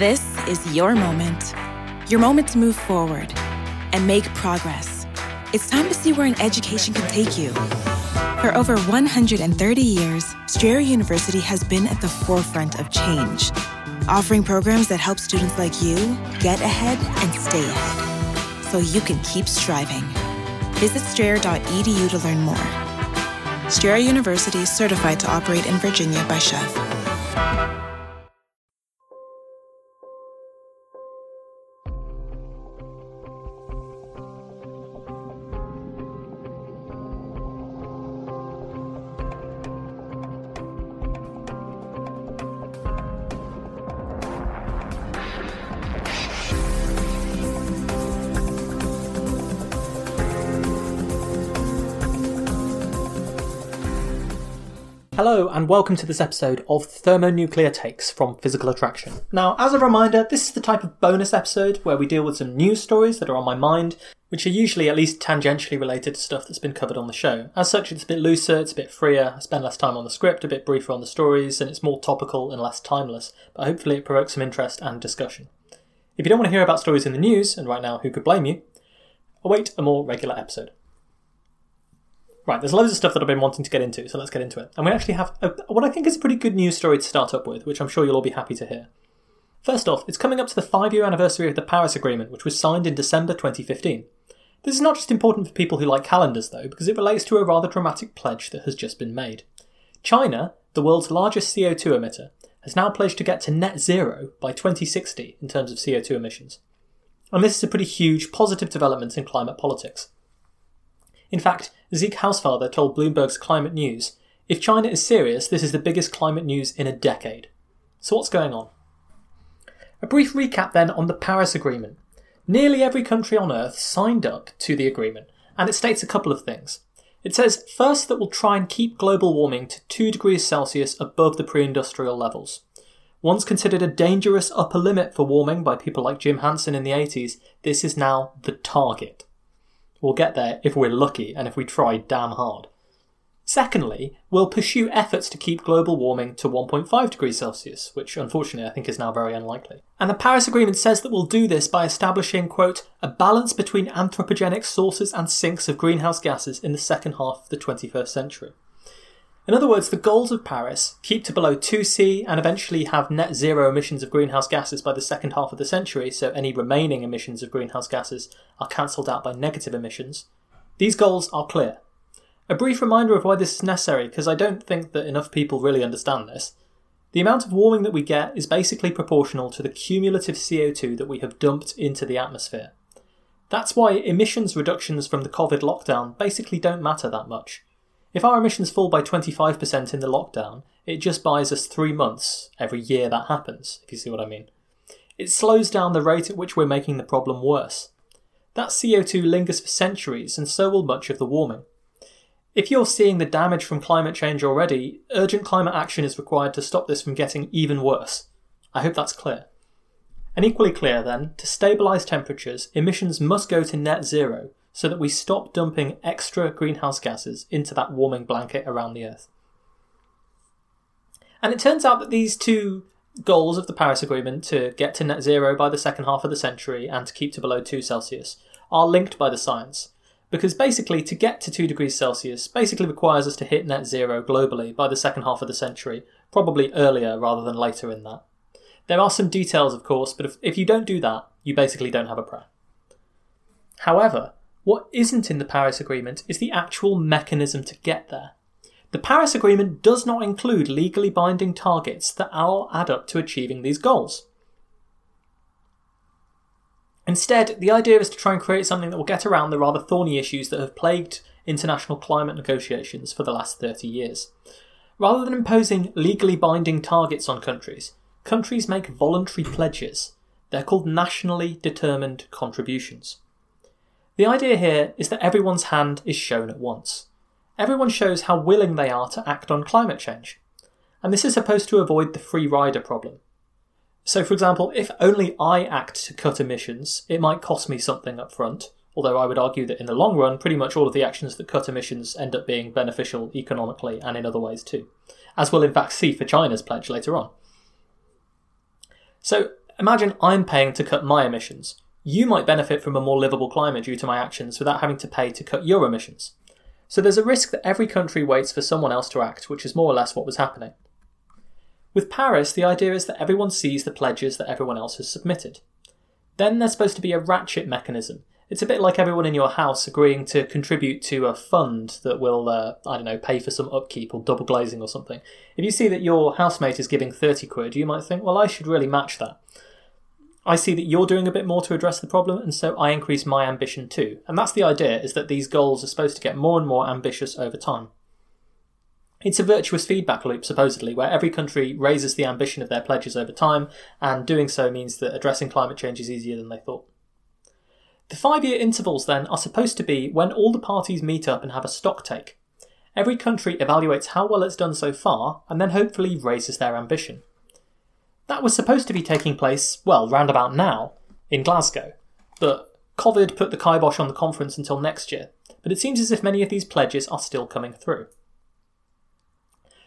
This is your moment. Your moment to move forward and make progress. It's time to see where an education can take you. For over 130 years, Strayer University has been at the forefront of change, offering programs that help students like you get ahead and stay ahead so you can keep striving. Visit strayer.edu to learn more. Strayer University is certified to operate in Virginia by SCHEV. And welcome to this episode of Thermonuclear Takes from Physical Attraction. Now, as a reminder, this is the type of bonus episode where we deal with some news stories that are on my mind, which are usually at least tangentially related to stuff that's been covered on the show. As such, it's a bit looser, it's a bit freer, I spend less time on the script, a bit briefer on the stories, and it's more topical and less timeless, but hopefully it provokes some interest and discussion. If you don't want to hear about stories in the news, and right now, who could blame you, await a more regular episode. Right, there's loads of stuff that I've been wanting to get into, so let's get into it. And we actually have a, what I think is a pretty good news story to start up with, which I'm sure you'll all be happy to hear. First off, it's coming up to the five year anniversary of the Paris Agreement, which was signed in December 2015. This is not just important for people who like calendars, though, because it relates to a rather dramatic pledge that has just been made. China, the world's largest CO2 emitter, has now pledged to get to net zero by 2060 in terms of CO2 emissions. And this is a pretty huge positive development in climate politics. In fact, Zeke Hausfather told Bloomberg's Climate News if China is serious, this is the biggest climate news in a decade. So, what's going on? A brief recap then on the Paris Agreement. Nearly every country on Earth signed up to the agreement, and it states a couple of things. It says, first, that we'll try and keep global warming to 2 degrees Celsius above the pre industrial levels. Once considered a dangerous upper limit for warming by people like Jim Hansen in the 80s, this is now the target. We'll get there if we're lucky and if we try damn hard. Secondly, we'll pursue efforts to keep global warming to 1.5 degrees Celsius, which unfortunately I think is now very unlikely. And the Paris Agreement says that we'll do this by establishing, quote, a balance between anthropogenic sources and sinks of greenhouse gases in the second half of the 21st century. In other words, the goals of Paris keep to below 2C and eventually have net zero emissions of greenhouse gases by the second half of the century, so any remaining emissions of greenhouse gases are cancelled out by negative emissions. These goals are clear. A brief reminder of why this is necessary, because I don't think that enough people really understand this. The amount of warming that we get is basically proportional to the cumulative CO2 that we have dumped into the atmosphere. That's why emissions reductions from the COVID lockdown basically don't matter that much. If our emissions fall by 25% in the lockdown, it just buys us three months every year that happens, if you see what I mean. It slows down the rate at which we're making the problem worse. That CO2 lingers for centuries, and so will much of the warming. If you're seeing the damage from climate change already, urgent climate action is required to stop this from getting even worse. I hope that's clear. And equally clear, then, to stabilise temperatures, emissions must go to net zero, so that we stop dumping extra greenhouse gases into that warming blanket around the Earth. And it turns out that these two goals of the Paris Agreement to get to net zero by the second half of the century and to keep to below 2 Celsius are linked by the science. Because basically, to get to 2 degrees Celsius basically requires us to hit net zero globally by the second half of the century, probably earlier rather than later in that. There are some details, of course, but if, if you don't do that, you basically don't have a prayer. However, what isn't in the Paris Agreement is the actual mechanism to get there. The Paris Agreement does not include legally binding targets that all add up to achieving these goals. Instead, the idea is to try and create something that will get around the rather thorny issues that have plagued international climate negotiations for the last 30 years. Rather than imposing legally binding targets on countries, countries make voluntary pledges. They're called nationally determined contributions. The idea here is that everyone's hand is shown at once. Everyone shows how willing they are to act on climate change. And this is supposed to avoid the free rider problem. So, for example, if only I act to cut emissions, it might cost me something up front, although I would argue that in the long run, pretty much all of the actions that cut emissions end up being beneficial economically and in other ways too, as we'll in fact see for China's pledge later on. So, Imagine I'm paying to cut my emissions. You might benefit from a more livable climate due to my actions without having to pay to cut your emissions. So there's a risk that every country waits for someone else to act, which is more or less what was happening. With Paris, the idea is that everyone sees the pledges that everyone else has submitted. Then there's supposed to be a ratchet mechanism. It's a bit like everyone in your house agreeing to contribute to a fund that will, uh, I don't know, pay for some upkeep or double glazing or something. If you see that your housemate is giving 30 quid, you might think, well, I should really match that. I see that you're doing a bit more to address the problem, and so I increase my ambition too. And that's the idea, is that these goals are supposed to get more and more ambitious over time. It's a virtuous feedback loop, supposedly, where every country raises the ambition of their pledges over time, and doing so means that addressing climate change is easier than they thought. The five year intervals, then, are supposed to be when all the parties meet up and have a stock take. Every country evaluates how well it's done so far, and then hopefully raises their ambition. That was supposed to be taking place, well, round about now, in Glasgow, but COVID put the kibosh on the conference until next year, but it seems as if many of these pledges are still coming through.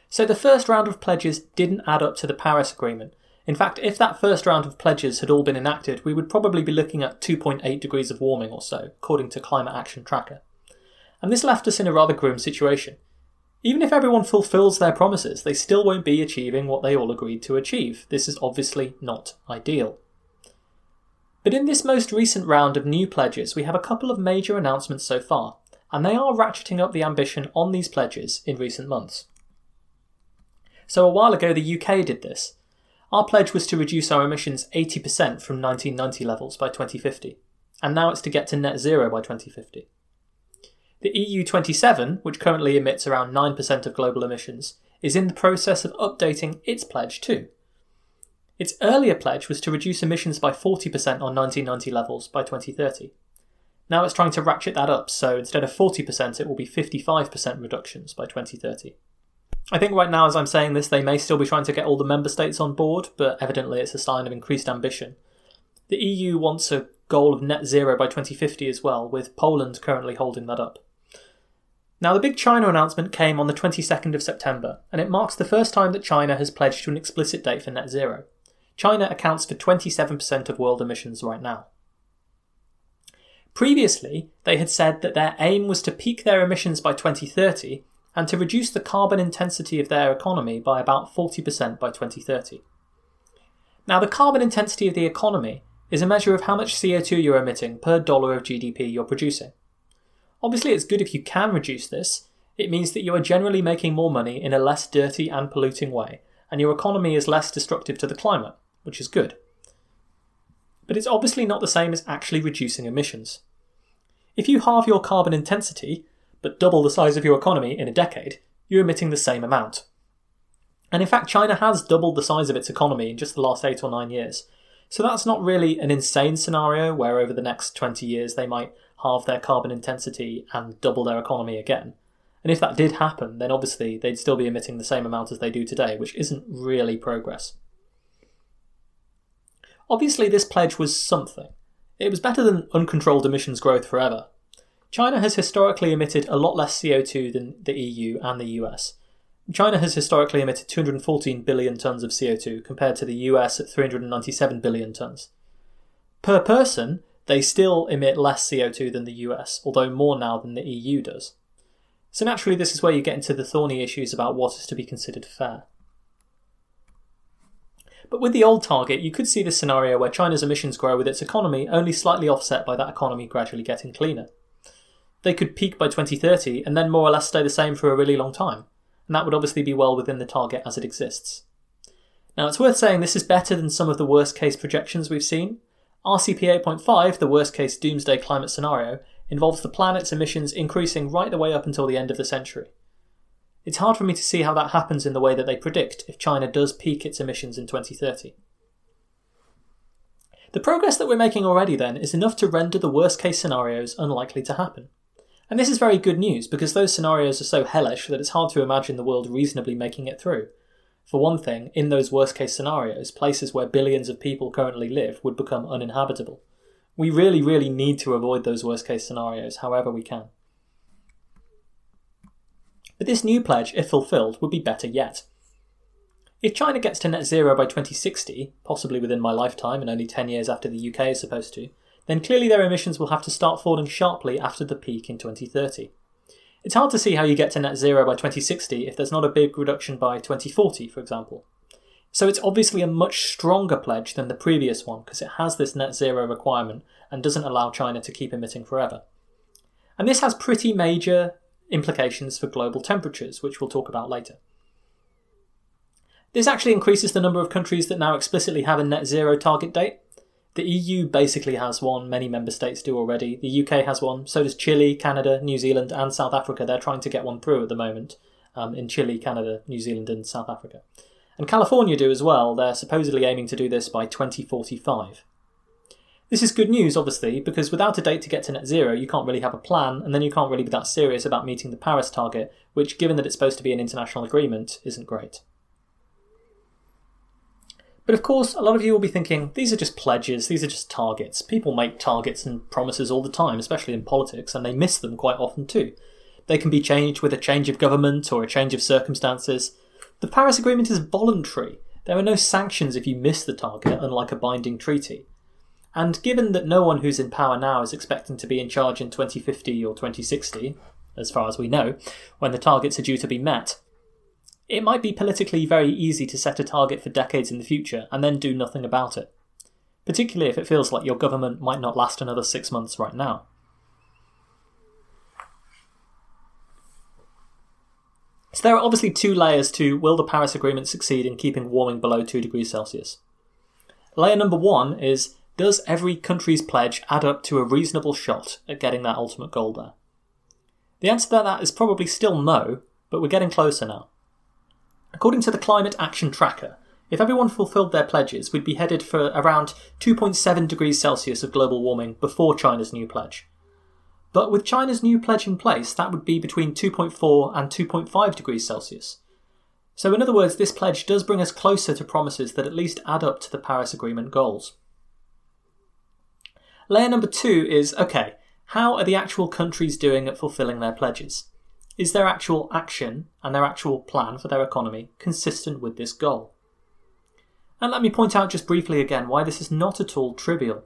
So the first round of pledges didn't add up to the Paris Agreement. In fact, if that first round of pledges had all been enacted, we would probably be looking at 2.8 degrees of warming or so, according to Climate Action Tracker. And this left us in a rather grim situation. Even if everyone fulfills their promises, they still won't be achieving what they all agreed to achieve. This is obviously not ideal. But in this most recent round of new pledges, we have a couple of major announcements so far, and they are ratcheting up the ambition on these pledges in recent months. So a while ago, the UK did this. Our pledge was to reduce our emissions 80% from 1990 levels by 2050, and now it's to get to net zero by 2050. The EU27, which currently emits around 9% of global emissions, is in the process of updating its pledge too. Its earlier pledge was to reduce emissions by 40% on 1990 levels by 2030. Now it's trying to ratchet that up, so instead of 40%, it will be 55% reductions by 2030. I think right now, as I'm saying this, they may still be trying to get all the member states on board, but evidently it's a sign of increased ambition. The EU wants a goal of net zero by 2050 as well, with Poland currently holding that up. Now, the big China announcement came on the 22nd of September, and it marks the first time that China has pledged to an explicit date for net zero. China accounts for 27% of world emissions right now. Previously, they had said that their aim was to peak their emissions by 2030 and to reduce the carbon intensity of their economy by about 40% by 2030. Now, the carbon intensity of the economy is a measure of how much CO2 you're emitting per dollar of GDP you're producing. Obviously, it's good if you can reduce this. It means that you are generally making more money in a less dirty and polluting way, and your economy is less destructive to the climate, which is good. But it's obviously not the same as actually reducing emissions. If you halve your carbon intensity, but double the size of your economy in a decade, you're emitting the same amount. And in fact, China has doubled the size of its economy in just the last eight or nine years. So that's not really an insane scenario where over the next 20 years they might halve their carbon intensity and double their economy again. And if that did happen, then obviously they'd still be emitting the same amount as they do today, which isn't really progress. Obviously, this pledge was something. It was better than uncontrolled emissions growth forever, China has historically emitted a lot less CO2 than the EU and the US. China has historically emitted 214 billion tonnes of CO2 compared to the US at 397 billion tonnes. Per person, they still emit less CO2 than the US, although more now than the EU does. So naturally, this is where you get into the thorny issues about what is to be considered fair. But with the old target, you could see the scenario where China's emissions grow with its economy only slightly offset by that economy gradually getting cleaner they could peak by 2030 and then more or less stay the same for a really long time. And that would obviously be well within the target as it exists. Now, it's worth saying this is better than some of the worst case projections we've seen. RCP 8.5, the worst case doomsday climate scenario, involves the planet's emissions increasing right the way up until the end of the century. It's hard for me to see how that happens in the way that they predict if China does peak its emissions in 2030. The progress that we're making already, then, is enough to render the worst case scenarios unlikely to happen. And this is very good news because those scenarios are so hellish that it's hard to imagine the world reasonably making it through. For one thing, in those worst case scenarios, places where billions of people currently live would become uninhabitable. We really, really need to avoid those worst case scenarios however we can. But this new pledge, if fulfilled, would be better yet. If China gets to net zero by 2060, possibly within my lifetime and only 10 years after the UK is supposed to, then clearly their emissions will have to start falling sharply after the peak in 2030. It's hard to see how you get to net zero by 2060 if there's not a big reduction by 2040, for example. So it's obviously a much stronger pledge than the previous one because it has this net zero requirement and doesn't allow China to keep emitting forever. And this has pretty major implications for global temperatures, which we'll talk about later. This actually increases the number of countries that now explicitly have a net zero target date. The EU basically has one, many member states do already. The UK has one, so does Chile, Canada, New Zealand, and South Africa. They're trying to get one through at the moment um, in Chile, Canada, New Zealand, and South Africa. And California do as well. They're supposedly aiming to do this by 2045. This is good news, obviously, because without a date to get to net zero, you can't really have a plan, and then you can't really be that serious about meeting the Paris target, which, given that it's supposed to be an international agreement, isn't great. But of course, a lot of you will be thinking, these are just pledges, these are just targets. People make targets and promises all the time, especially in politics, and they miss them quite often too. They can be changed with a change of government or a change of circumstances. The Paris Agreement is voluntary. There are no sanctions if you miss the target, unlike a binding treaty. And given that no one who's in power now is expecting to be in charge in 2050 or 2060, as far as we know, when the targets are due to be met, it might be politically very easy to set a target for decades in the future and then do nothing about it, particularly if it feels like your government might not last another six months right now. So there are obviously two layers to will the Paris Agreement succeed in keeping warming below 2 degrees Celsius? Layer number one is does every country's pledge add up to a reasonable shot at getting that ultimate goal there? The answer to that is probably still no, but we're getting closer now. According to the Climate Action Tracker, if everyone fulfilled their pledges, we'd be headed for around 2.7 degrees Celsius of global warming before China's new pledge. But with China's new pledge in place, that would be between 2.4 and 2.5 degrees Celsius. So, in other words, this pledge does bring us closer to promises that at least add up to the Paris Agreement goals. Layer number two is okay, how are the actual countries doing at fulfilling their pledges? Is their actual action and their actual plan for their economy consistent with this goal? And let me point out just briefly again why this is not at all trivial.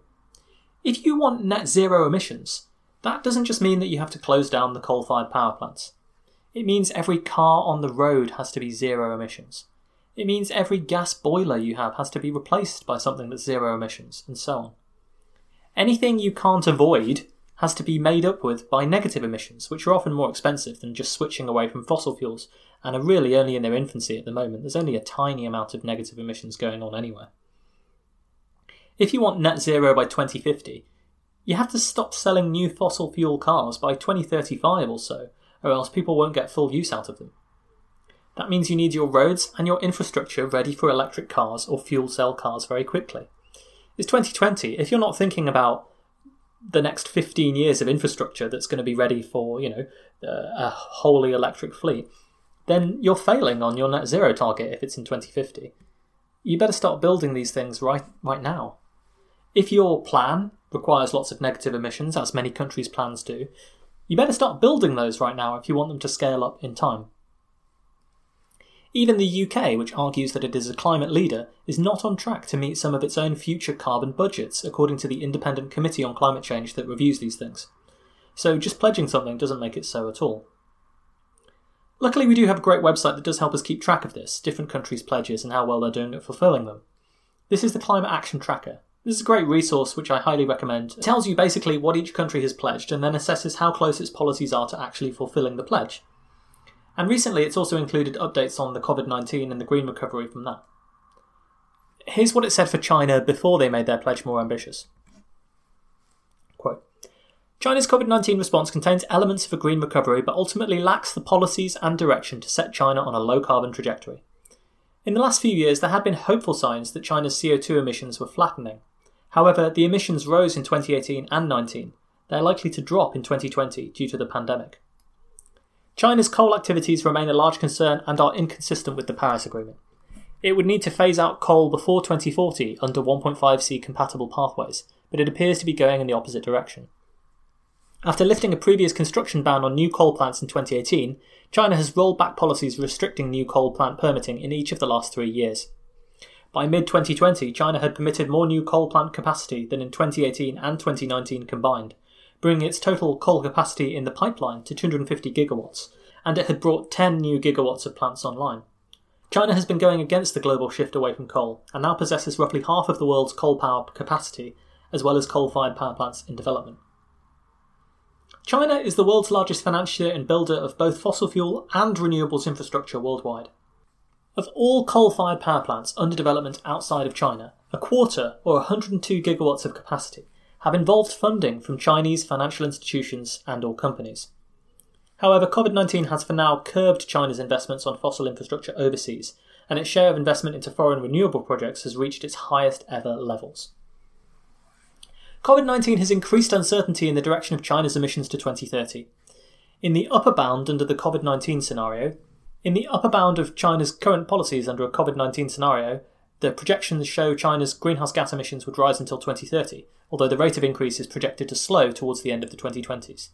If you want net zero emissions, that doesn't just mean that you have to close down the coal fired power plants. It means every car on the road has to be zero emissions. It means every gas boiler you have has to be replaced by something that's zero emissions, and so on. Anything you can't avoid has to be made up with by negative emissions, which are often more expensive than just switching away from fossil fuels and are really only in their infancy at the moment. There's only a tiny amount of negative emissions going on anywhere. If you want net zero by 2050, you have to stop selling new fossil fuel cars by 2035 or so, or else people won't get full use out of them. That means you need your roads and your infrastructure ready for electric cars or fuel cell cars very quickly. It's 2020. If you're not thinking about the next 15 years of infrastructure that's going to be ready for, you know, uh, a wholly electric fleet, then you're failing on your net zero target if it's in 2050. You better start building these things right right now. If your plan requires lots of negative emissions, as many countries' plans do, you better start building those right now if you want them to scale up in time. Even the UK, which argues that it is a climate leader, is not on track to meet some of its own future carbon budgets, according to the Independent Committee on Climate Change that reviews these things. So just pledging something doesn't make it so at all. Luckily, we do have a great website that does help us keep track of this, different countries' pledges, and how well they're doing at fulfilling them. This is the Climate Action Tracker. This is a great resource which I highly recommend. It tells you basically what each country has pledged and then assesses how close its policies are to actually fulfilling the pledge. And recently, it's also included updates on the COVID 19 and the green recovery from that. Here's what it said for China before they made their pledge more ambitious. Quote China's COVID 19 response contains elements of a green recovery, but ultimately lacks the policies and direction to set China on a low carbon trajectory. In the last few years, there had been hopeful signs that China's CO2 emissions were flattening. However, the emissions rose in 2018 and 19. They're likely to drop in 2020 due to the pandemic. China's coal activities remain a large concern and are inconsistent with the Paris Agreement. It would need to phase out coal before 2040 under 1.5C compatible pathways, but it appears to be going in the opposite direction. After lifting a previous construction ban on new coal plants in 2018, China has rolled back policies restricting new coal plant permitting in each of the last three years. By mid 2020, China had permitted more new coal plant capacity than in 2018 and 2019 combined, bringing its total coal capacity in the pipeline to 250 gigawatts, and it had brought 10 new gigawatts of plants online. China has been going against the global shift away from coal and now possesses roughly half of the world's coal power capacity, as well as coal fired power plants in development. China is the world's largest financier and builder of both fossil fuel and renewables infrastructure worldwide. Of all coal fired power plants under development outside of China, a quarter, or 102 gigawatts of capacity, have involved funding from Chinese financial institutions and or companies. However, COVID 19 has for now curbed China's investments on fossil infrastructure overseas, and its share of investment into foreign renewable projects has reached its highest ever levels. COVID 19 has increased uncertainty in the direction of China's emissions to 2030. In the upper bound under the COVID 19 scenario, in the upper bound of China's current policies under a COVID 19 scenario, the projections show China's greenhouse gas emissions would rise until 2030, although the rate of increase is projected to slow towards the end of the 2020s.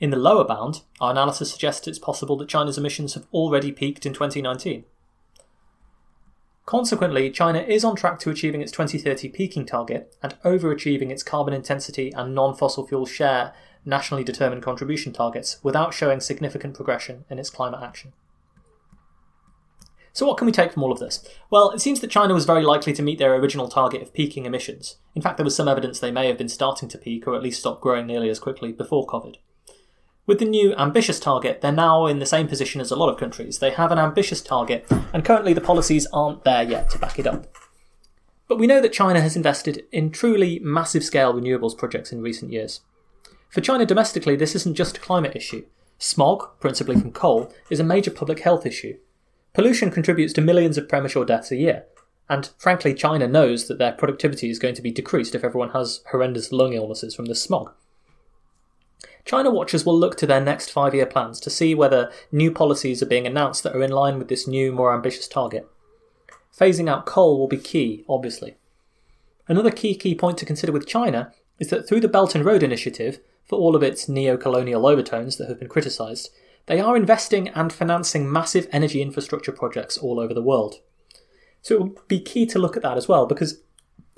In the lower bound, our analysis suggests it's possible that China's emissions have already peaked in 2019. Consequently, China is on track to achieving its 2030 peaking target and overachieving its carbon intensity and non fossil fuel share nationally determined contribution targets without showing significant progression in its climate action. So, what can we take from all of this? Well, it seems that China was very likely to meet their original target of peaking emissions. In fact, there was some evidence they may have been starting to peak or at least stop growing nearly as quickly before COVID. With the new ambitious target, they're now in the same position as a lot of countries. They have an ambitious target, and currently the policies aren't there yet to back it up. But we know that China has invested in truly massive scale renewables projects in recent years. For China domestically, this isn't just a climate issue. Smog, principally from coal, is a major public health issue. Pollution contributes to millions of premature deaths a year, and frankly, China knows that their productivity is going to be decreased if everyone has horrendous lung illnesses from the smog. China watchers will look to their next five year plans to see whether new policies are being announced that are in line with this new, more ambitious target. Phasing out coal will be key, obviously. Another key key point to consider with China is that through the Belt and Road Initiative, for all of its neo colonial overtones that have been criticised, they are investing and financing massive energy infrastructure projects all over the world. So it will be key to look at that as well, because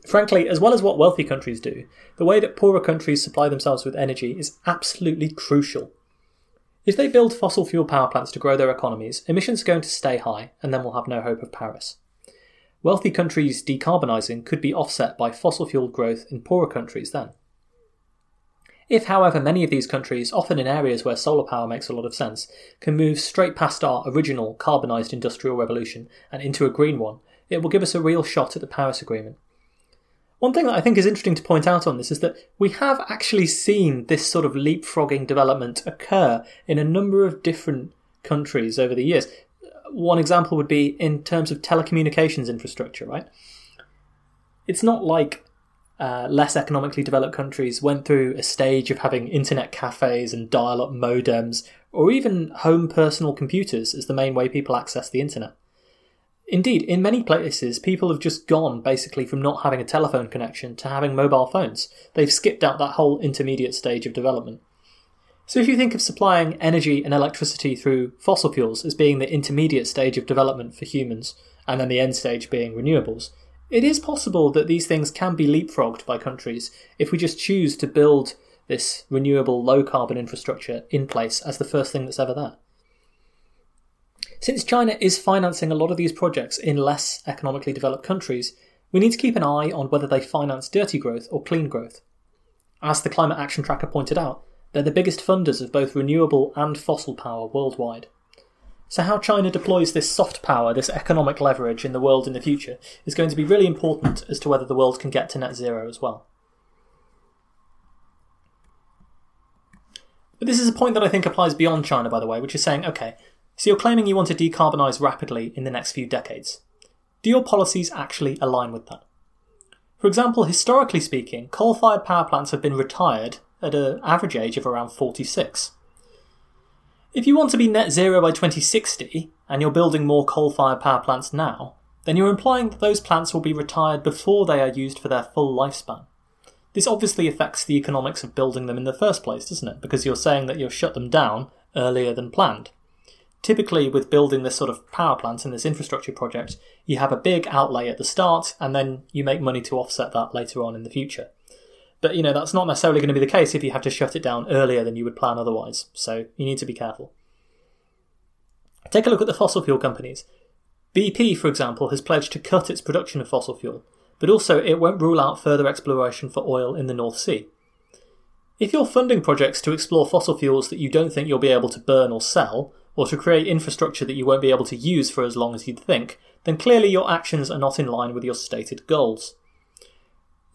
frankly, as well as what wealthy countries do, the way that poorer countries supply themselves with energy is absolutely crucial. If they build fossil fuel power plants to grow their economies, emissions are going to stay high, and then we'll have no hope of Paris. Wealthy countries decarbonising could be offset by fossil fuel growth in poorer countries then. If, however, many of these countries, often in areas where solar power makes a lot of sense, can move straight past our original carbonised industrial revolution and into a green one, it will give us a real shot at the Paris Agreement. One thing that I think is interesting to point out on this is that we have actually seen this sort of leapfrogging development occur in a number of different countries over the years. One example would be in terms of telecommunications infrastructure, right? It's not like uh, less economically developed countries went through a stage of having internet cafes and dial up modems, or even home personal computers as the main way people access the internet. Indeed, in many places, people have just gone basically from not having a telephone connection to having mobile phones. They've skipped out that whole intermediate stage of development. So, if you think of supplying energy and electricity through fossil fuels as being the intermediate stage of development for humans, and then the end stage being renewables, it is possible that these things can be leapfrogged by countries if we just choose to build this renewable low carbon infrastructure in place as the first thing that's ever there. Since China is financing a lot of these projects in less economically developed countries, we need to keep an eye on whether they finance dirty growth or clean growth. As the Climate Action Tracker pointed out, they're the biggest funders of both renewable and fossil power worldwide. So, how China deploys this soft power, this economic leverage in the world in the future, is going to be really important as to whether the world can get to net zero as well. But this is a point that I think applies beyond China, by the way, which is saying, okay, so you're claiming you want to decarbonise rapidly in the next few decades. Do your policies actually align with that? For example, historically speaking, coal fired power plants have been retired at an average age of around 46. If you want to be net zero by 2060, and you're building more coal fired power plants now, then you're implying that those plants will be retired before they are used for their full lifespan. This obviously affects the economics of building them in the first place, doesn't it? Because you're saying that you'll shut them down earlier than planned. Typically, with building this sort of power plant and this infrastructure project, you have a big outlay at the start and then you make money to offset that later on in the future. But you know, that's not necessarily going to be the case if you have to shut it down earlier than you would plan otherwise, so you need to be careful. Take a look at the fossil fuel companies. BP, for example, has pledged to cut its production of fossil fuel, but also it won't rule out further exploration for oil in the North Sea. If you're funding projects to explore fossil fuels that you don't think you'll be able to burn or sell, or to create infrastructure that you won't be able to use for as long as you'd think, then clearly your actions are not in line with your stated goals.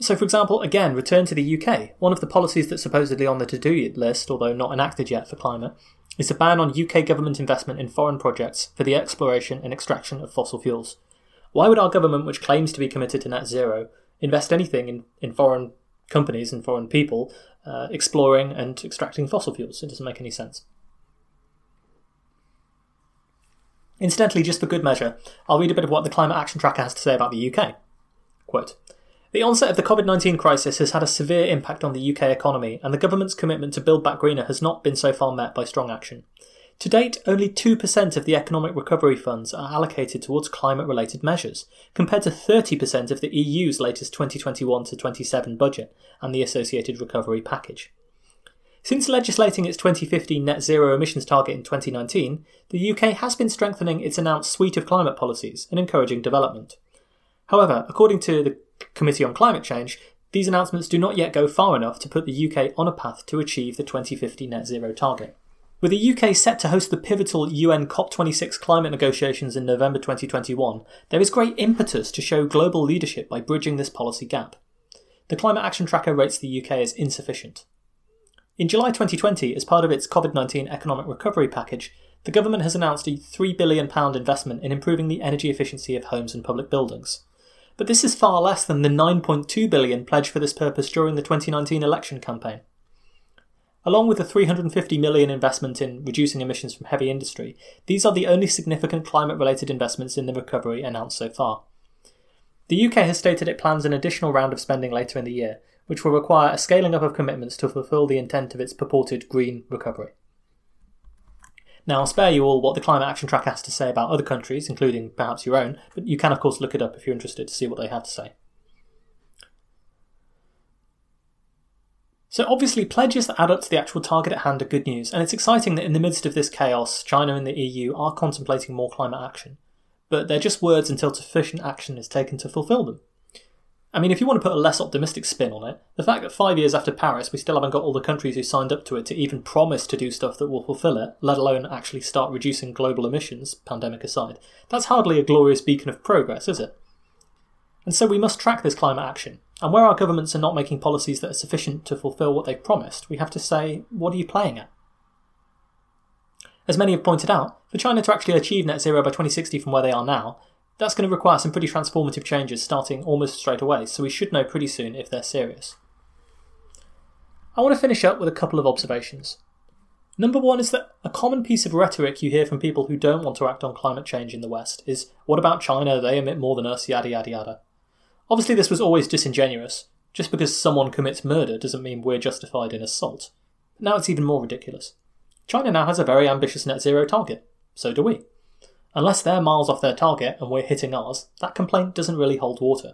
So, for example, again, return to the UK. One of the policies that's supposedly on the to do list, although not enacted yet for climate, is a ban on UK government investment in foreign projects for the exploration and extraction of fossil fuels. Why would our government, which claims to be committed to net zero, invest anything in, in foreign companies and foreign people uh, exploring and extracting fossil fuels? It doesn't make any sense. Incidentally, just for good measure, I'll read a bit of what the Climate Action Tracker has to say about the UK. Quote, the onset of the COVID 19 crisis has had a severe impact on the UK economy, and the government's commitment to build back greener has not been so far met by strong action. To date, only 2% of the economic recovery funds are allocated towards climate related measures, compared to 30% of the EU's latest 2021 to 27 budget and the associated recovery package. Since legislating its 2015 net zero emissions target in 2019, the UK has been strengthening its announced suite of climate policies and encouraging development. However, according to the Committee on Climate Change, these announcements do not yet go far enough to put the UK on a path to achieve the 2050 net zero target. With the UK set to host the pivotal UN COP26 climate negotiations in November 2021, there is great impetus to show global leadership by bridging this policy gap. The Climate Action Tracker rates the UK as insufficient. In July 2020, as part of its COVID 19 economic recovery package, the government has announced a £3 billion investment in improving the energy efficiency of homes and public buildings. But this is far less than the 9.2 billion pledged for this purpose during the 2019 election campaign. Along with the 350 million investment in reducing emissions from heavy industry, these are the only significant climate related investments in the recovery announced so far. The UK has stated it plans an additional round of spending later in the year, which will require a scaling up of commitments to fulfil the intent of its purported green recovery. Now, I'll spare you all what the Climate Action Track has to say about other countries, including perhaps your own, but you can, of course, look it up if you're interested to see what they have to say. So, obviously, pledges that add up to the actual target at hand are good news, and it's exciting that in the midst of this chaos, China and the EU are contemplating more climate action. But they're just words until sufficient action is taken to fulfill them. I mean, if you want to put a less optimistic spin on it, the fact that five years after Paris we still haven't got all the countries who signed up to it to even promise to do stuff that will fulfill it, let alone actually start reducing global emissions, pandemic aside, that's hardly a glorious beacon of progress, is it? And so we must track this climate action. And where our governments are not making policies that are sufficient to fulfill what they've promised, we have to say, what are you playing at? As many have pointed out, for China to actually achieve net zero by 2060 from where they are now, that's going to require some pretty transformative changes starting almost straight away, so we should know pretty soon if they're serious. I want to finish up with a couple of observations. Number one is that a common piece of rhetoric you hear from people who don't want to act on climate change in the West is, what about China? They emit more than us, yada yada yada. Obviously, this was always disingenuous. Just because someone commits murder doesn't mean we're justified in assault. Now it's even more ridiculous. China now has a very ambitious net zero target. So do we. Unless they're miles off their target and we're hitting ours, that complaint doesn't really hold water.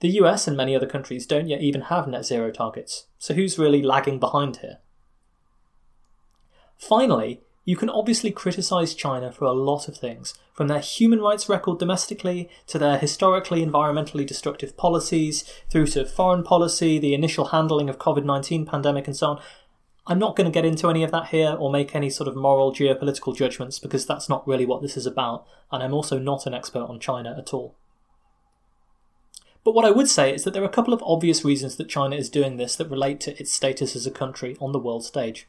The US and many other countries don't yet even have net zero targets, so who's really lagging behind here? Finally, you can obviously criticise China for a lot of things, from their human rights record domestically to their historically environmentally destructive policies, through to foreign policy, the initial handling of COVID 19 pandemic, and so on. I'm not going to get into any of that here or make any sort of moral geopolitical judgments because that's not really what this is about, and I'm also not an expert on China at all. But what I would say is that there are a couple of obvious reasons that China is doing this that relate to its status as a country on the world stage.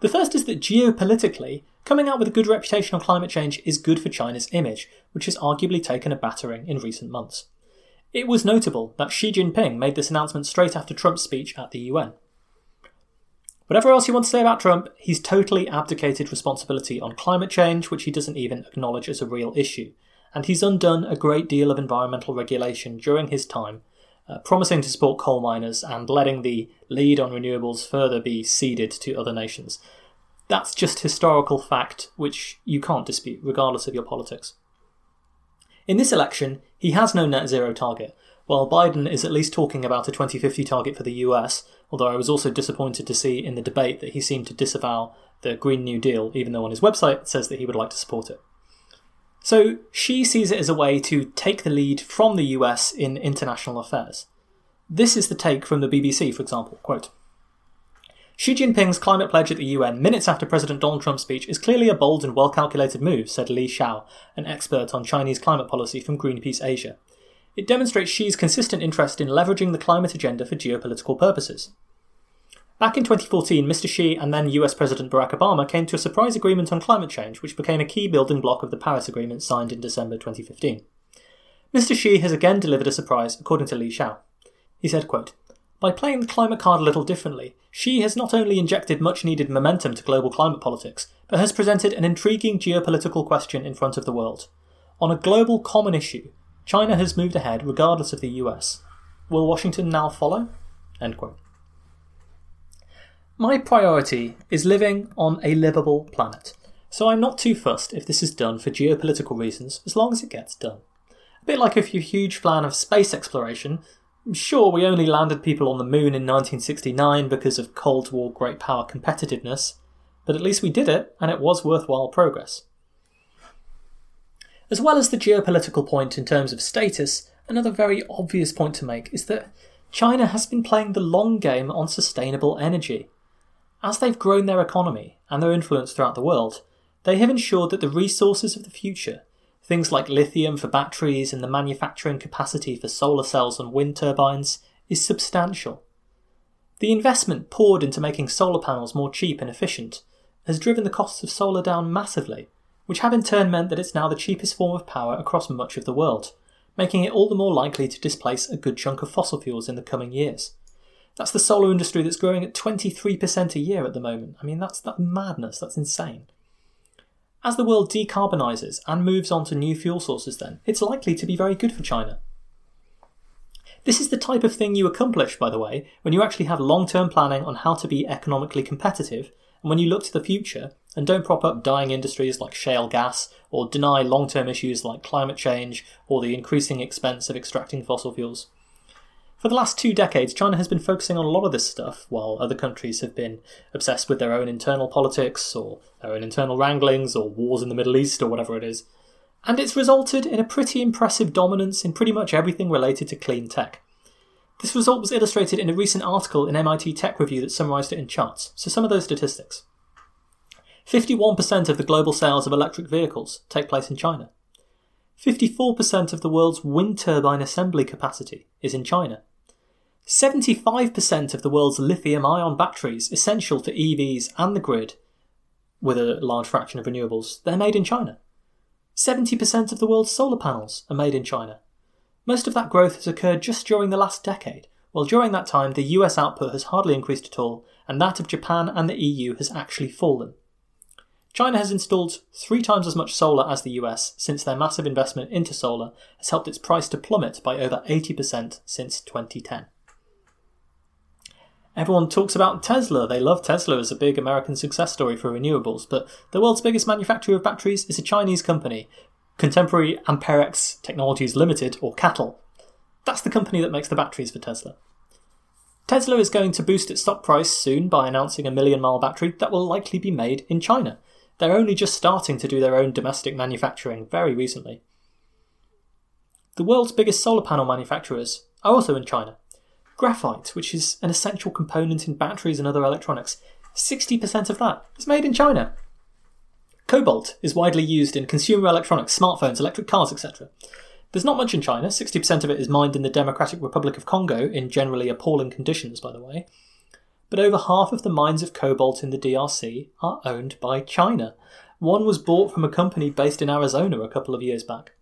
The first is that geopolitically, coming out with a good reputation on climate change is good for China's image, which has arguably taken a battering in recent months. It was notable that Xi Jinping made this announcement straight after Trump's speech at the UN. Whatever else you want to say about Trump, he's totally abdicated responsibility on climate change, which he doesn't even acknowledge as a real issue. And he's undone a great deal of environmental regulation during his time, uh, promising to support coal miners and letting the lead on renewables further be ceded to other nations. That's just historical fact which you can't dispute, regardless of your politics. In this election, he has no net zero target, while Biden is at least talking about a 2050 target for the US, although I was also disappointed to see in the debate that he seemed to disavow the Green New Deal, even though on his website it says that he would like to support it. So Xi sees it as a way to take the lead from the US in international affairs. This is the take from the BBC, for example. Quote, Xi Jinping's climate pledge at the UN minutes after President Donald Trump's speech is clearly a bold and well calculated move, said Li Xiao, an expert on Chinese climate policy from Greenpeace Asia. It demonstrates Xi's consistent interest in leveraging the climate agenda for geopolitical purposes. Back in 2014, Mr. Xi and then US President Barack Obama came to a surprise agreement on climate change, which became a key building block of the Paris Agreement signed in December 2015. Mr. Xi has again delivered a surprise, according to Li Xiao. He said, quote, By playing the climate card a little differently, Xi has not only injected much needed momentum to global climate politics, but has presented an intriguing geopolitical question in front of the world. On a global common issue, China has moved ahead regardless of the US. Will Washington now follow? My priority is living on a livable planet, so I'm not too fussed if this is done for geopolitical reasons as long as it gets done. A bit like if you're a huge fan of space exploration, sure, we only landed people on the moon in 1969 because of Cold War great power competitiveness, but at least we did it and it was worthwhile progress. As well as the geopolitical point in terms of status, another very obvious point to make is that China has been playing the long game on sustainable energy. As they've grown their economy and their influence throughout the world, they have ensured that the resources of the future, things like lithium for batteries and the manufacturing capacity for solar cells and wind turbines, is substantial. The investment poured into making solar panels more cheap and efficient has driven the costs of solar down massively, which have in turn meant that it's now the cheapest form of power across much of the world, making it all the more likely to displace a good chunk of fossil fuels in the coming years. That's the solar industry that's growing at 23% a year at the moment. I mean, that's that madness. That's insane. As the world decarbonises and moves on to new fuel sources, then, it's likely to be very good for China. This is the type of thing you accomplish, by the way, when you actually have long term planning on how to be economically competitive, and when you look to the future and don't prop up dying industries like shale gas or deny long term issues like climate change or the increasing expense of extracting fossil fuels. For the last two decades, China has been focusing on a lot of this stuff, while other countries have been obsessed with their own internal politics, or their own internal wranglings, or wars in the Middle East, or whatever it is. And it's resulted in a pretty impressive dominance in pretty much everything related to clean tech. This result was illustrated in a recent article in MIT Tech Review that summarised it in charts. So, some of those statistics 51% of the global sales of electric vehicles take place in China. 54% of the world's wind turbine assembly capacity is in China. 75% of the world's lithium ion batteries essential to EVs and the grid, with a large fraction of renewables, they're made in China. 70% of the world's solar panels are made in China. Most of that growth has occurred just during the last decade, while during that time the US output has hardly increased at all, and that of Japan and the EU has actually fallen. China has installed three times as much solar as the US since their massive investment into solar has helped its price to plummet by over 80% since 2010. Everyone talks about Tesla. They love Tesla as a big American success story for renewables, but the world's biggest manufacturer of batteries is a Chinese company, Contemporary Amperex Technologies Limited, or CATL. That's the company that makes the batteries for Tesla. Tesla is going to boost its stock price soon by announcing a million mile battery that will likely be made in China. They're only just starting to do their own domestic manufacturing very recently. The world's biggest solar panel manufacturers are also in China. Graphite, which is an essential component in batteries and other electronics, 60% of that is made in China. Cobalt is widely used in consumer electronics, smartphones, electric cars, etc. There's not much in China. 60% of it is mined in the Democratic Republic of Congo in generally appalling conditions, by the way. But over half of the mines of cobalt in the DRC are owned by China. One was bought from a company based in Arizona a couple of years back.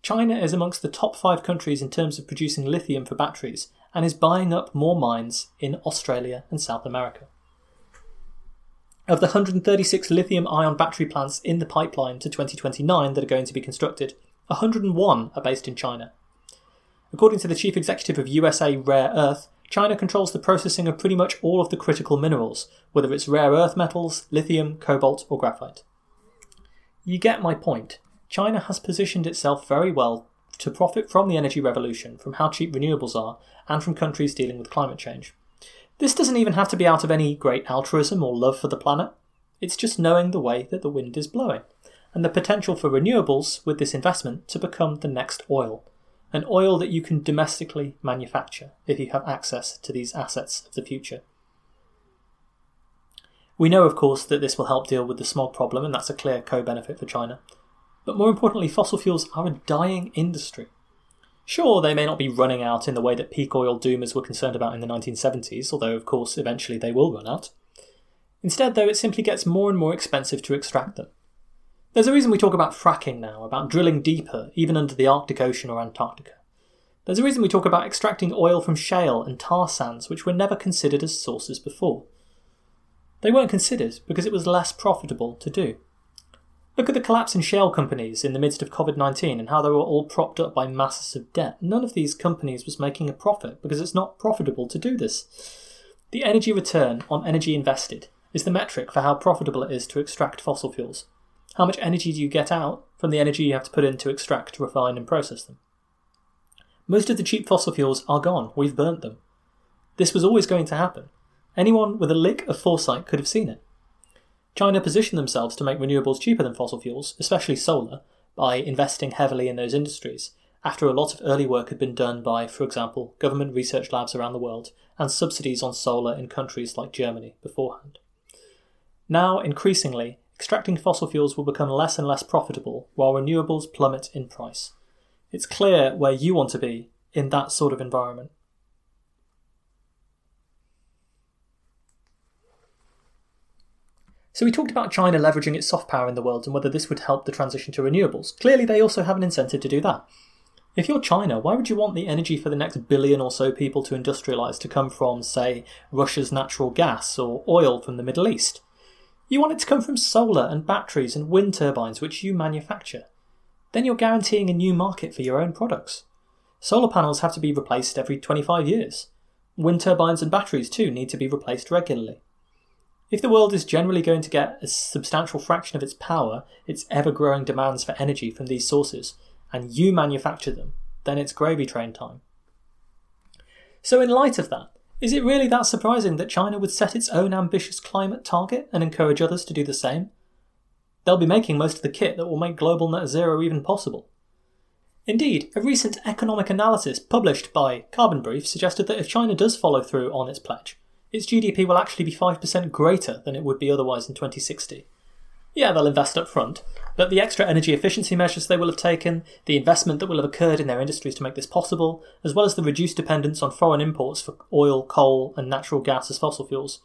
China is amongst the top five countries in terms of producing lithium for batteries and is buying up more mines in Australia and South America. Of the 136 lithium ion battery plants in the pipeline to 2029 that are going to be constructed, 101 are based in China. According to the chief executive of USA Rare Earth, China controls the processing of pretty much all of the critical minerals, whether it's rare earth metals, lithium, cobalt, or graphite. You get my point. China has positioned itself very well to profit from the energy revolution, from how cheap renewables are, and from countries dealing with climate change. This doesn't even have to be out of any great altruism or love for the planet. It's just knowing the way that the wind is blowing, and the potential for renewables with this investment to become the next oil. An oil that you can domestically manufacture if you have access to these assets of the future. We know, of course, that this will help deal with the smog problem, and that's a clear co benefit for China. But more importantly, fossil fuels are a dying industry. Sure, they may not be running out in the way that peak oil doomers were concerned about in the 1970s, although, of course, eventually they will run out. Instead, though, it simply gets more and more expensive to extract them. There's a reason we talk about fracking now, about drilling deeper, even under the Arctic Ocean or Antarctica. There's a reason we talk about extracting oil from shale and tar sands, which were never considered as sources before. They weren't considered because it was less profitable to do. Look at the collapse in shale companies in the midst of COVID 19 and how they were all propped up by masses of debt. None of these companies was making a profit because it's not profitable to do this. The energy return on energy invested is the metric for how profitable it is to extract fossil fuels. How much energy do you get out from the energy you have to put in to extract, refine, and process them? Most of the cheap fossil fuels are gone. We've burnt them. This was always going to happen. Anyone with a lick of foresight could have seen it. China positioned themselves to make renewables cheaper than fossil fuels, especially solar, by investing heavily in those industries, after a lot of early work had been done by, for example, government research labs around the world and subsidies on solar in countries like Germany beforehand. Now, increasingly, extracting fossil fuels will become less and less profitable while renewables plummet in price. It's clear where you want to be in that sort of environment. So we talked about China leveraging its soft power in the world and whether this would help the transition to renewables. Clearly, they also have an incentive to do that. If you're China, why would you want the energy for the next billion or so people to industrialize to come from, say, Russia's natural gas or oil from the Middle East? You want it to come from solar and batteries and wind turbines, which you manufacture. Then you're guaranteeing a new market for your own products. Solar panels have to be replaced every 25 years. Wind turbines and batteries, too, need to be replaced regularly. If the world is generally going to get a substantial fraction of its power, its ever growing demands for energy from these sources, and you manufacture them, then it's gravy train time. So, in light of that, is it really that surprising that China would set its own ambitious climate target and encourage others to do the same? They'll be making most of the kit that will make global net zero even possible. Indeed, a recent economic analysis published by Carbon Brief suggested that if China does follow through on its pledge, its GDP will actually be 5% greater than it would be otherwise in 2060. Yeah, they'll invest up front, but the extra energy efficiency measures they will have taken, the investment that will have occurred in their industries to make this possible, as well as the reduced dependence on foreign imports for oil, coal, and natural gas as fossil fuels,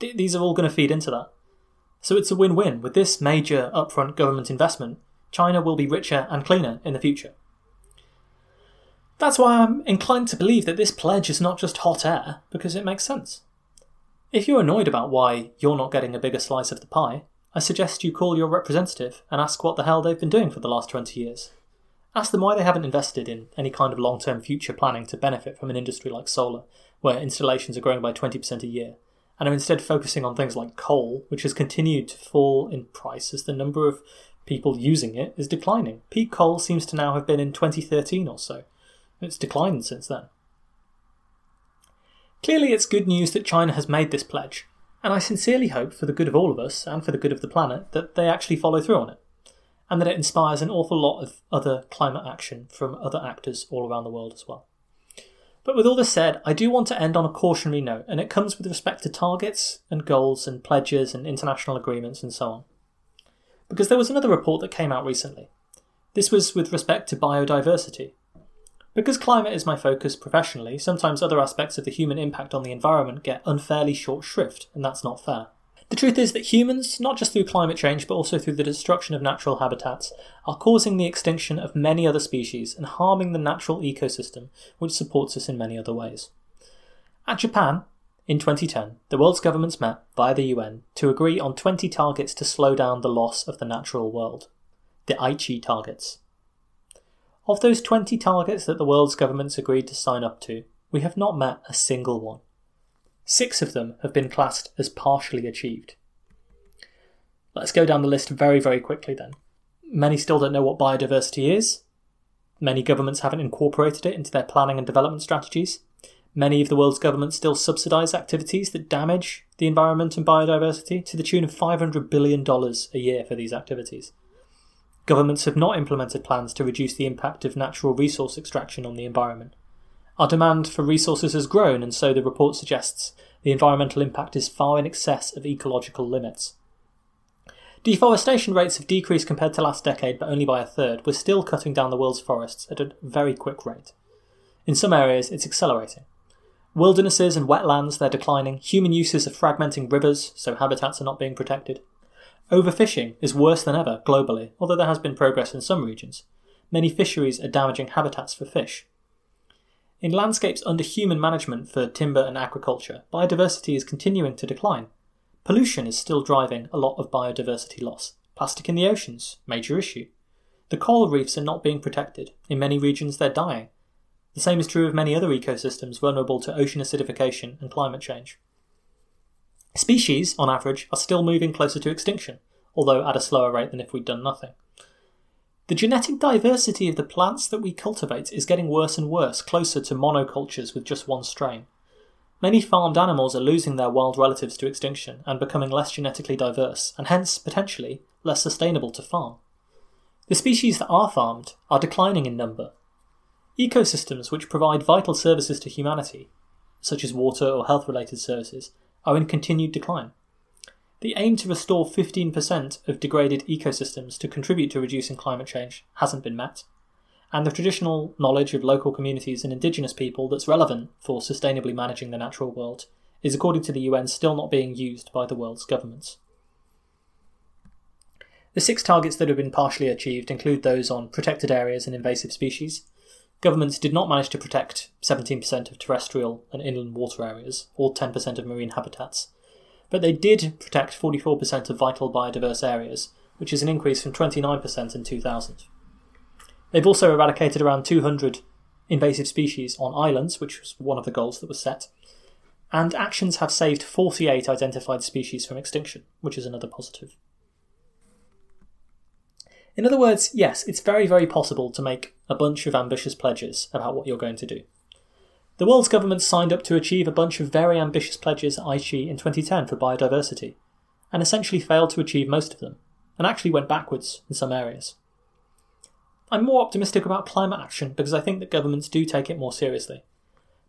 th- these are all going to feed into that. So it's a win win. With this major upfront government investment, China will be richer and cleaner in the future. That's why I'm inclined to believe that this pledge is not just hot air, because it makes sense. If you're annoyed about why you're not getting a bigger slice of the pie, I suggest you call your representative and ask what the hell they've been doing for the last 20 years. Ask them why they haven't invested in any kind of long term future planning to benefit from an industry like solar, where installations are growing by 20% a year, and are instead focusing on things like coal, which has continued to fall in price as the number of people using it is declining. Peak coal seems to now have been in 2013 or so. It's declined since then. Clearly, it's good news that China has made this pledge, and I sincerely hope, for the good of all of us and for the good of the planet, that they actually follow through on it, and that it inspires an awful lot of other climate action from other actors all around the world as well. But with all this said, I do want to end on a cautionary note, and it comes with respect to targets and goals and pledges and international agreements and so on. Because there was another report that came out recently. This was with respect to biodiversity, because climate is my focus professionally, sometimes other aspects of the human impact on the environment get unfairly short shrift, and that's not fair. The truth is that humans, not just through climate change but also through the destruction of natural habitats, are causing the extinction of many other species and harming the natural ecosystem which supports us in many other ways. At Japan, in 2010, the world's governments met via the UN to agree on 20 targets to slow down the loss of the natural world, the Aichi targets. Of those 20 targets that the world's governments agreed to sign up to, we have not met a single one. Six of them have been classed as partially achieved. Let's go down the list very, very quickly then. Many still don't know what biodiversity is. Many governments haven't incorporated it into their planning and development strategies. Many of the world's governments still subsidise activities that damage the environment and biodiversity to the tune of $500 billion a year for these activities. Governments have not implemented plans to reduce the impact of natural resource extraction on the environment. Our demand for resources has grown, and so the report suggests the environmental impact is far in excess of ecological limits. Deforestation rates have decreased compared to last decade, but only by a third. We're still cutting down the world's forests at a very quick rate. In some areas, it's accelerating. Wildernesses and wetlands, they're declining. Human uses are fragmenting rivers, so habitats are not being protected. Overfishing is worse than ever globally, although there has been progress in some regions. Many fisheries are damaging habitats for fish. In landscapes under human management for timber and agriculture, biodiversity is continuing to decline. Pollution is still driving a lot of biodiversity loss. Plastic in the oceans, major issue. The coral reefs are not being protected. In many regions, they're dying. The same is true of many other ecosystems vulnerable to ocean acidification and climate change. Species, on average, are still moving closer to extinction, although at a slower rate than if we'd done nothing. The genetic diversity of the plants that we cultivate is getting worse and worse, closer to monocultures with just one strain. Many farmed animals are losing their wild relatives to extinction and becoming less genetically diverse, and hence, potentially, less sustainable to farm. The species that are farmed are declining in number, Ecosystems which provide vital services to humanity, such as water or health related services, are in continued decline. The aim to restore 15% of degraded ecosystems to contribute to reducing climate change hasn't been met, and the traditional knowledge of local communities and indigenous people that's relevant for sustainably managing the natural world is, according to the UN, still not being used by the world's governments. The six targets that have been partially achieved include those on protected areas and invasive species, Governments did not manage to protect 17% of terrestrial and inland water areas, or 10% of marine habitats, but they did protect 44% of vital biodiverse areas, which is an increase from 29% in 2000. They've also eradicated around 200 invasive species on islands, which was one of the goals that was set, and actions have saved 48 identified species from extinction, which is another positive. In other words, yes, it's very, very possible to make a bunch of ambitious pledges about what you're going to do. The world's governments signed up to achieve a bunch of very ambitious pledges at Aichi in 2010 for biodiversity, and essentially failed to achieve most of them, and actually went backwards in some areas. I'm more optimistic about climate action because I think that governments do take it more seriously.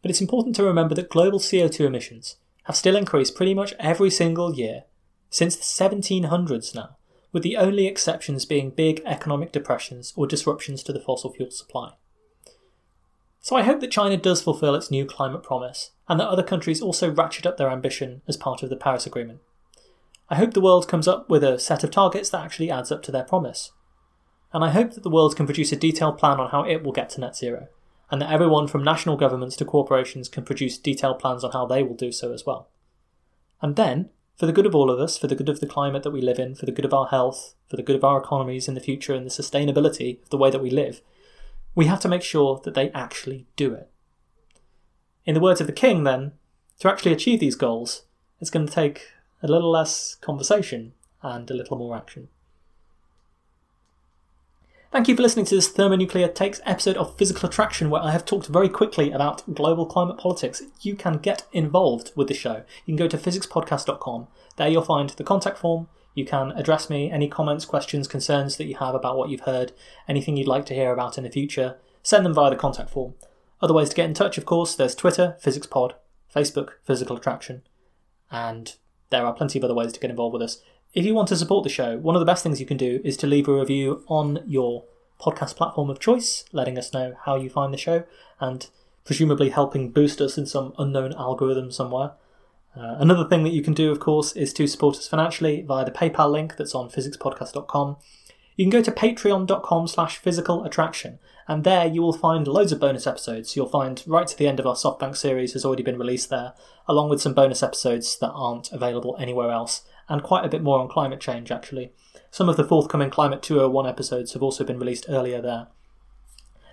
But it's important to remember that global CO2 emissions have still increased pretty much every single year since the 1700s now, with the only exceptions being big economic depressions or disruptions to the fossil fuel supply. So I hope that China does fulfill its new climate promise, and that other countries also ratchet up their ambition as part of the Paris Agreement. I hope the world comes up with a set of targets that actually adds up to their promise. And I hope that the world can produce a detailed plan on how it will get to net zero, and that everyone from national governments to corporations can produce detailed plans on how they will do so as well. And then, for the good of all of us, for the good of the climate that we live in, for the good of our health, for the good of our economies in the future, and the sustainability of the way that we live, we have to make sure that they actually do it. In the words of the king, then, to actually achieve these goals, it's going to take a little less conversation and a little more action. Thank you for listening to this Thermonuclear Takes episode of Physical Attraction, where I have talked very quickly about global climate politics. You can get involved with the show. You can go to physicspodcast.com. There you'll find the contact form. You can address me any comments, questions, concerns that you have about what you've heard, anything you'd like to hear about in the future. Send them via the contact form. Other ways to get in touch, of course, there's Twitter, PhysicsPod, Facebook, Physical Attraction, and there are plenty of other ways to get involved with us. If you want to support the show, one of the best things you can do is to leave a review on your podcast platform of choice, letting us know how you find the show and presumably helping boost us in some unknown algorithm somewhere. Uh, another thing that you can do, of course, is to support us financially via the PayPal link that's on physicspodcast.com. You can go to patreon.com slash physical attraction, and there you will find loads of bonus episodes. You'll find right to the end of our SoftBank series has already been released there, along with some bonus episodes that aren't available anywhere else and quite a bit more on climate change, actually. Some of the forthcoming Climate 201 episodes have also been released earlier there.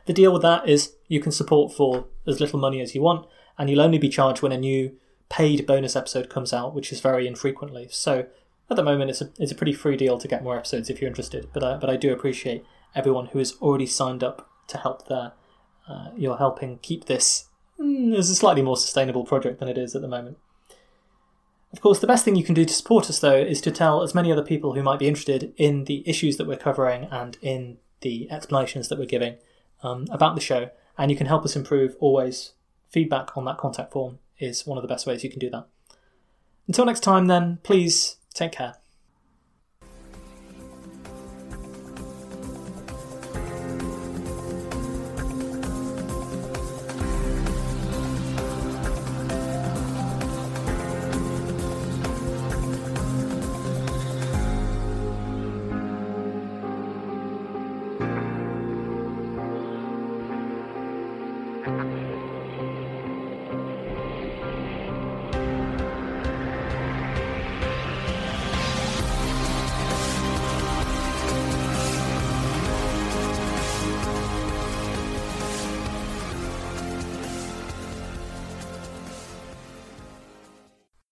The deal with that is you can support for as little money as you want, and you'll only be charged when a new paid bonus episode comes out, which is very infrequently. So at the moment, it's a, it's a pretty free deal to get more episodes if you're interested. But I, but I do appreciate everyone who has already signed up to help there. Uh, you're helping keep this mm, as a slightly more sustainable project than it is at the moment. Of course, the best thing you can do to support us, though, is to tell as many other people who might be interested in the issues that we're covering and in the explanations that we're giving um, about the show. And you can help us improve always. Feedback on that contact form is one of the best ways you can do that. Until next time, then, please take care.